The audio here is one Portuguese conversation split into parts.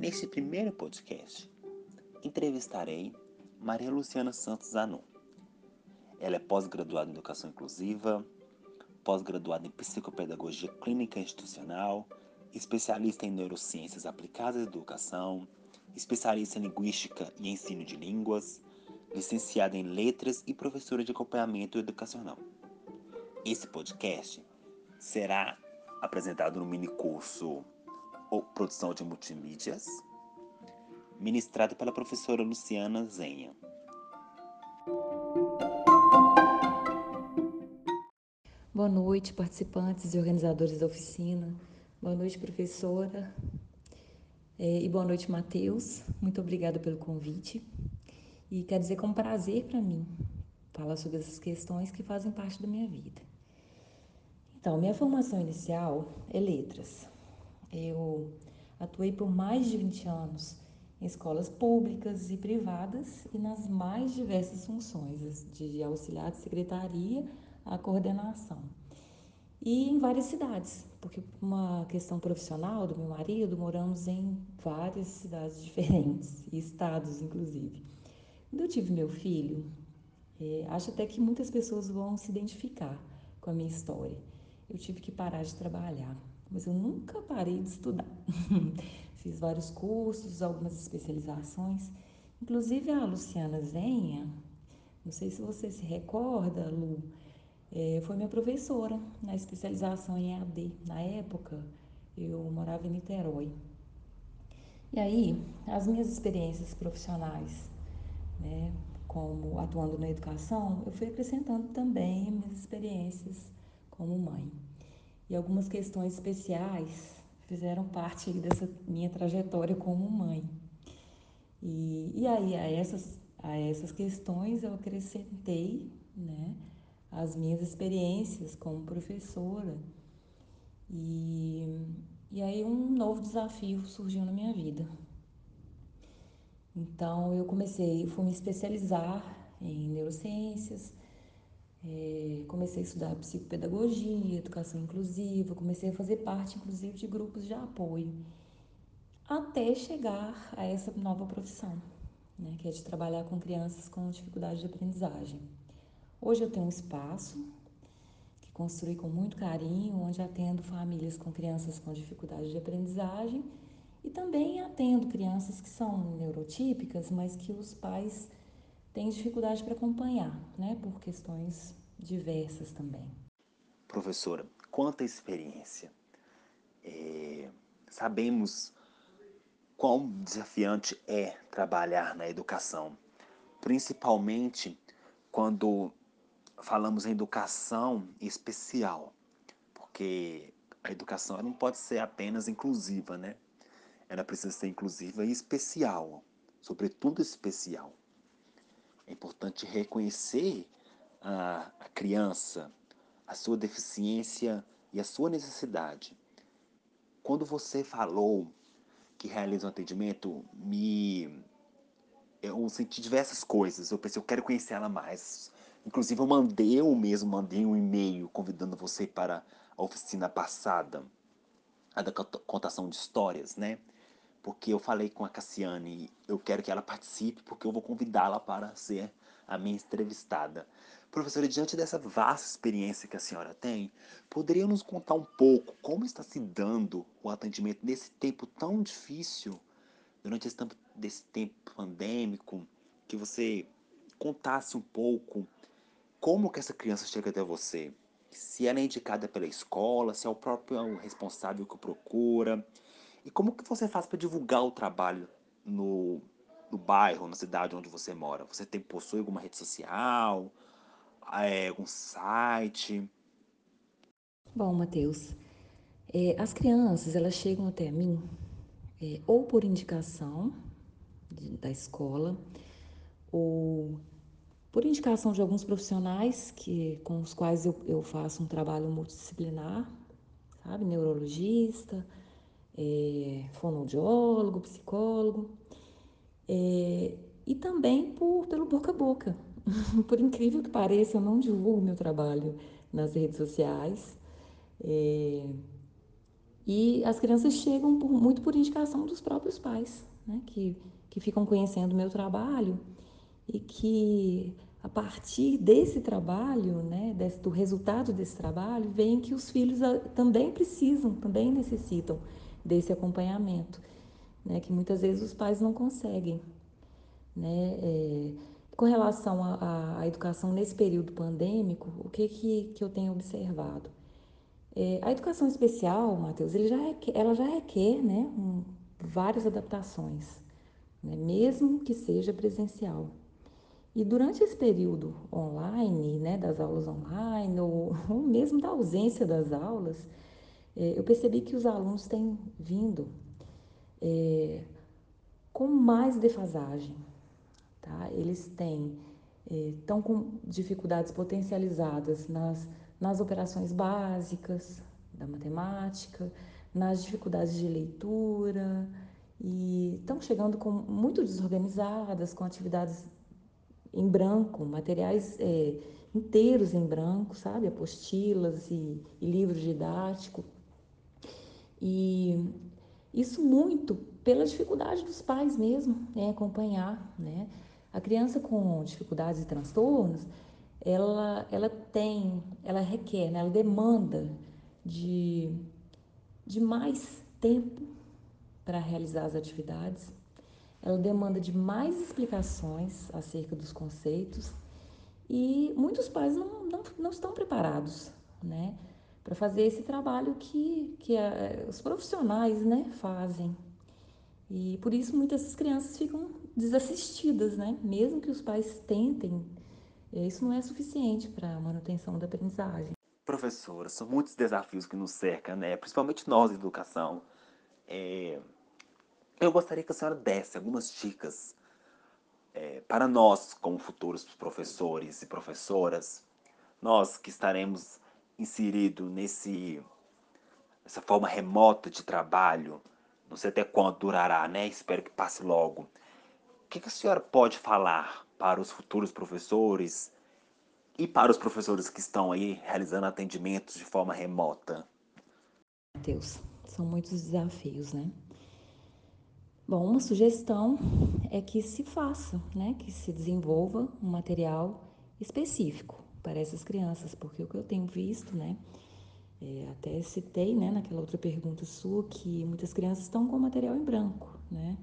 Neste primeiro podcast, entrevistarei Maria Luciana Santos Zanon. Ela é pós-graduada em Educação Inclusiva, pós-graduada em Psicopedagogia Clínica Institucional, especialista em Neurociências Aplicadas à Educação, especialista em Linguística e Ensino de Línguas, licenciada em Letras e professora de acompanhamento educacional. Esse podcast será apresentado no mini curso ou produção de multimídias, ministrado pela professora Luciana Zenha. Boa noite, participantes e organizadores da oficina. Boa noite, professora. É, e boa noite, Matheus. Muito obrigada pelo convite. E quer dizer que é um prazer para mim falar sobre essas questões que fazem parte da minha vida. Então, minha formação inicial é letras. Eu atuei por mais de 20 anos em escolas públicas e privadas e nas mais diversas funções, de auxiliar de secretaria à coordenação. E em várias cidades, porque por uma questão profissional do meu marido, moramos em várias cidades diferentes, e estados inclusive. Quando eu tive meu filho, é, acho até que muitas pessoas vão se identificar com a minha história. Eu tive que parar de trabalhar mas eu nunca parei de estudar. Fiz vários cursos, algumas especializações, inclusive a Luciana Zenha, não sei se você se recorda, Lu, é, foi minha professora na especialização em EAD. Na época, eu morava em Niterói. E aí, as minhas experiências profissionais, né, como atuando na educação, eu fui acrescentando também minhas experiências como mãe e algumas questões especiais fizeram parte dessa minha trajetória como mãe. E, e aí, a essas, a essas questões eu acrescentei né, as minhas experiências como professora. E, e aí um novo desafio surgiu na minha vida. Então eu comecei, fui me especializar em neurociências, é, comecei a estudar psicopedagogia, educação inclusiva, comecei a fazer parte, inclusive, de grupos de apoio, até chegar a essa nova profissão, né, que é de trabalhar com crianças com dificuldade de aprendizagem. Hoje eu tenho um espaço que construí com muito carinho, onde atendo famílias com crianças com dificuldade de aprendizagem e também atendo crianças que são neurotípicas, mas que os pais tem dificuldade para acompanhar, né, por questões diversas também. Professora, quanta experiência. É, sabemos quão desafiante é trabalhar na educação, principalmente quando falamos em educação especial, porque a educação não pode ser apenas inclusiva, né? Ela precisa ser inclusiva e especial, sobretudo especial. É importante reconhecer a, a criança, a sua deficiência e a sua necessidade. Quando você falou que realiza um atendimento, me eu senti diversas coisas. Eu pensei, eu quero conhecer ela mais. Inclusive, eu mandei, eu mesmo mandei um e-mail convidando você para a oficina passada, a da contação de histórias, né? Porque eu falei com a Cassiane, eu quero que ela participe, porque eu vou convidá-la para ser a minha entrevistada. Professora, diante dessa vasta experiência que a senhora tem, poderia nos contar um pouco como está se dando o atendimento nesse tempo tão difícil, durante esse tempo, desse tempo pandêmico, que você contasse um pouco como que essa criança chega até você? Se ela é indicada pela escola, se é o próprio responsável que procura, e como que você faz para divulgar o trabalho no, no bairro, na cidade onde você mora? Você tem, possui alguma rede social, é, algum site? Bom, Matheus, é, as crianças elas chegam até mim é, ou por indicação de, da escola ou por indicação de alguns profissionais que, com os quais eu, eu faço um trabalho multidisciplinar, sabe, neurologista, é, fonoaudiólogo, psicólogo, é, e também por, pelo boca a boca. por incrível que pareça, eu não divulgo meu trabalho nas redes sociais. É, E as crianças chegam por, muito por indicação dos próprios pais, né? que, que ficam conhecendo o meu trabalho e que a partir desse trabalho, né, desse, do resultado desse trabalho, vem que os filhos ah, também precisam, também necessitam desse acompanhamento, né, que muitas vezes os pais não conseguem. Né? É, com relação à educação nesse período pandêmico, o que, que, que eu tenho observado? É, a educação especial, Matheus, ele já requer, ela já requer né, um, várias adaptações, né, mesmo que seja presencial. E durante esse período online, né, das aulas online, ou, ou mesmo da ausência das aulas, é, eu percebi que os alunos têm vindo é, com mais defasagem, Tá? Eles têm, estão é, com dificuldades potencializadas nas, nas operações básicas da matemática, nas dificuldades de leitura, e estão chegando com muito desorganizadas, com atividades em branco, materiais é, inteiros em branco, sabe? Apostilas e, e livros didáticos. E isso muito pela dificuldade dos pais mesmo em acompanhar, né? A criança com dificuldades e transtornos, ela, ela tem, ela requer, né? ela demanda de, de mais tempo para realizar as atividades, ela demanda de mais explicações acerca dos conceitos e muitos pais não, não, não estão preparados, né? Para fazer esse trabalho que, que a, os profissionais né, fazem. E por isso muitas crianças ficam desassistidas, né? Mesmo que os pais tentem, é, isso não é suficiente para a manutenção da aprendizagem. Professora, são muitos desafios que nos cercam, né? Principalmente nós, educação. É... Eu gostaria que a senhora desse algumas dicas é, para nós, como futuros professores e professoras, nós que estaremos inseridos nesse essa forma remota de trabalho, não sei até quando durará, né? Espero que passe logo. O que, a senhora pode falar para os futuros professores e para os professores que estão aí realizando atendimentos de forma remota? Deus, são muitos desafios, né? Bom, uma sugestão é que se faça, né? Que se desenvolva um material específico para essas crianças, porque o que eu tenho visto, né? É, até citei né, naquela outra pergunta sua que muitas crianças estão com material em branco, né?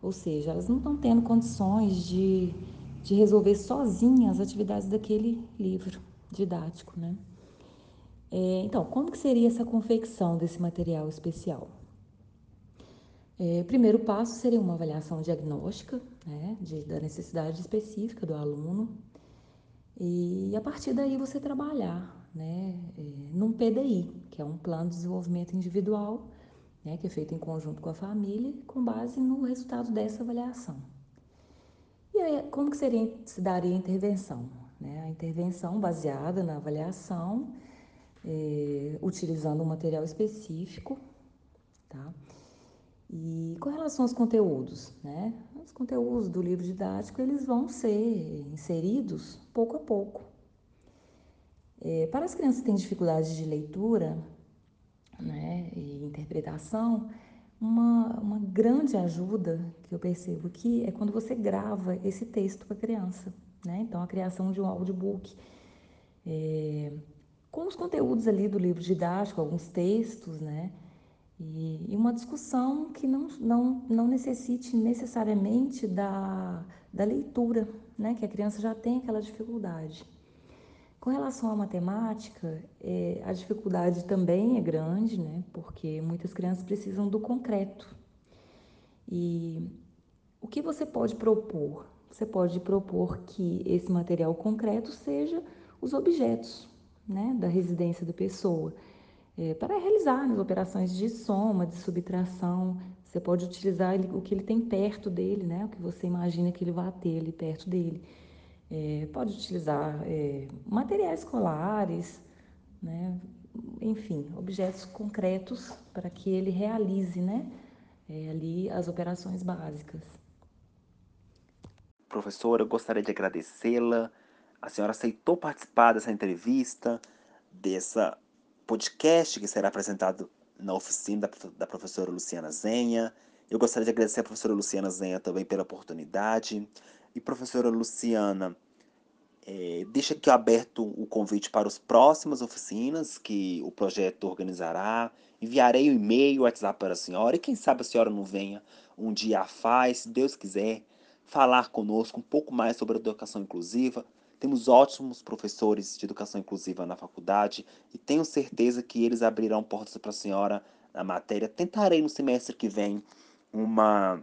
Ou seja, elas não estão tendo condições de, de resolver sozinhas as atividades daquele livro didático, né? É, então, como que seria essa confecção desse material especial? É, o primeiro passo seria uma avaliação diagnóstica né, de, da necessidade específica do aluno e a partir daí você trabalhar né, é, num PDI, que é um plano de desenvolvimento individual, né, que é feito em conjunto com a família, com base no resultado dessa avaliação. E aí, como que seria, se daria a intervenção? Né? A intervenção baseada na avaliação, é, utilizando um material específico, tá? E com relação aos conteúdos, né? Os conteúdos do livro didático, eles vão ser inseridos pouco a pouco, é, para as crianças que têm dificuldades de leitura né, e interpretação, uma, uma grande ajuda que eu percebo aqui é quando você grava esse texto para a criança. Né? Então, a criação de um audiobook é, com os conteúdos ali do livro didático, alguns textos, né? E, e, uma discussão que não, não, não necessite necessariamente da, da leitura, né? Que a criança já tem aquela dificuldade. Com relação à matemática, é, a dificuldade também é grande, né? Porque muitas crianças precisam do concreto. E o que você pode propor? Você pode propor que esse material concreto seja os objetos né, da residência da pessoa. É, para realizar as operações de soma, de subtração, você pode utilizar ele, o que ele tem perto dele, né, o que você imagina que ele vai ter ali perto dele. É, pode utilizar é, materiais escolares, né? enfim, objetos concretos para que ele realize né? É, ali as operações básicas. Professora, eu gostaria de agradecê-la. A senhora aceitou participar dessa entrevista, dessa podcast que será apresentado na oficina da, da professora Luciana Zenha. Eu gostaria de agradecer a professora Luciana Zenha também pela oportunidade. E professora Luciana, é, deixa aqui aberto o convite para as próximas oficinas que o projeto organizará. Enviarei o um e-mail, o WhatsApp para a senhora e quem sabe a senhora não venha um dia a faz, se Deus quiser, falar conosco um pouco mais sobre a educação inclusiva. Temos ótimos professores de educação inclusiva na faculdade e tenho certeza que eles abrirão portas para a senhora na matéria. Tentarei no semestre que vem uma,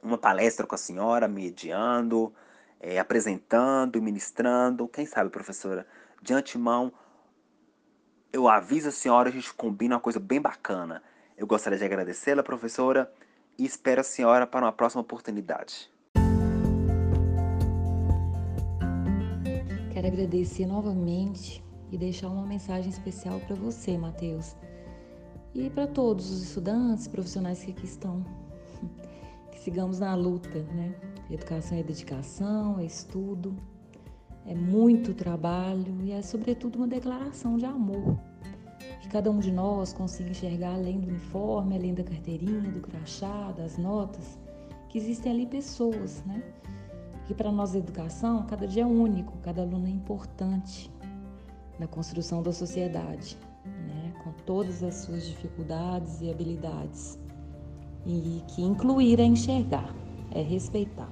uma palestra com a senhora, mediando, é, apresentando, ministrando. Quem sabe, professora, de antemão, eu aviso a senhora, a gente combina uma coisa bem bacana. Eu gostaria de agradecê-la, professora, e espero a senhora para uma próxima oportunidade. Quero agradecer novamente e deixar uma mensagem especial para você, Matheus, e para todos os estudantes, profissionais que aqui estão. Que sigamos na luta, né? Educação é dedicação, é estudo, é muito trabalho e é, sobretudo, uma declaração de amor. Que cada um de nós consiga enxergar além do uniforme, além da carteirinha, do crachá, das notas, que existem ali pessoas, né? Que para nós a educação, cada dia é único, cada aluno é importante na construção da sociedade, né? com todas as suas dificuldades e habilidades. E que incluir é enxergar, é respeitar.